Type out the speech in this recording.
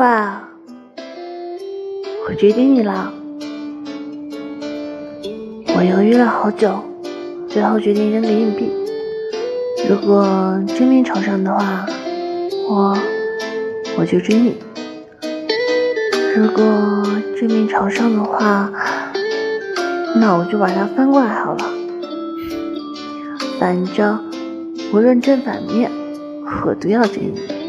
爸我决定你了。我犹豫了好久最后决定扔个硬币。如果正面朝上的话我我就追你。如果正面朝上的话那我就把它翻过来好了。反正无论正反面我都要追你。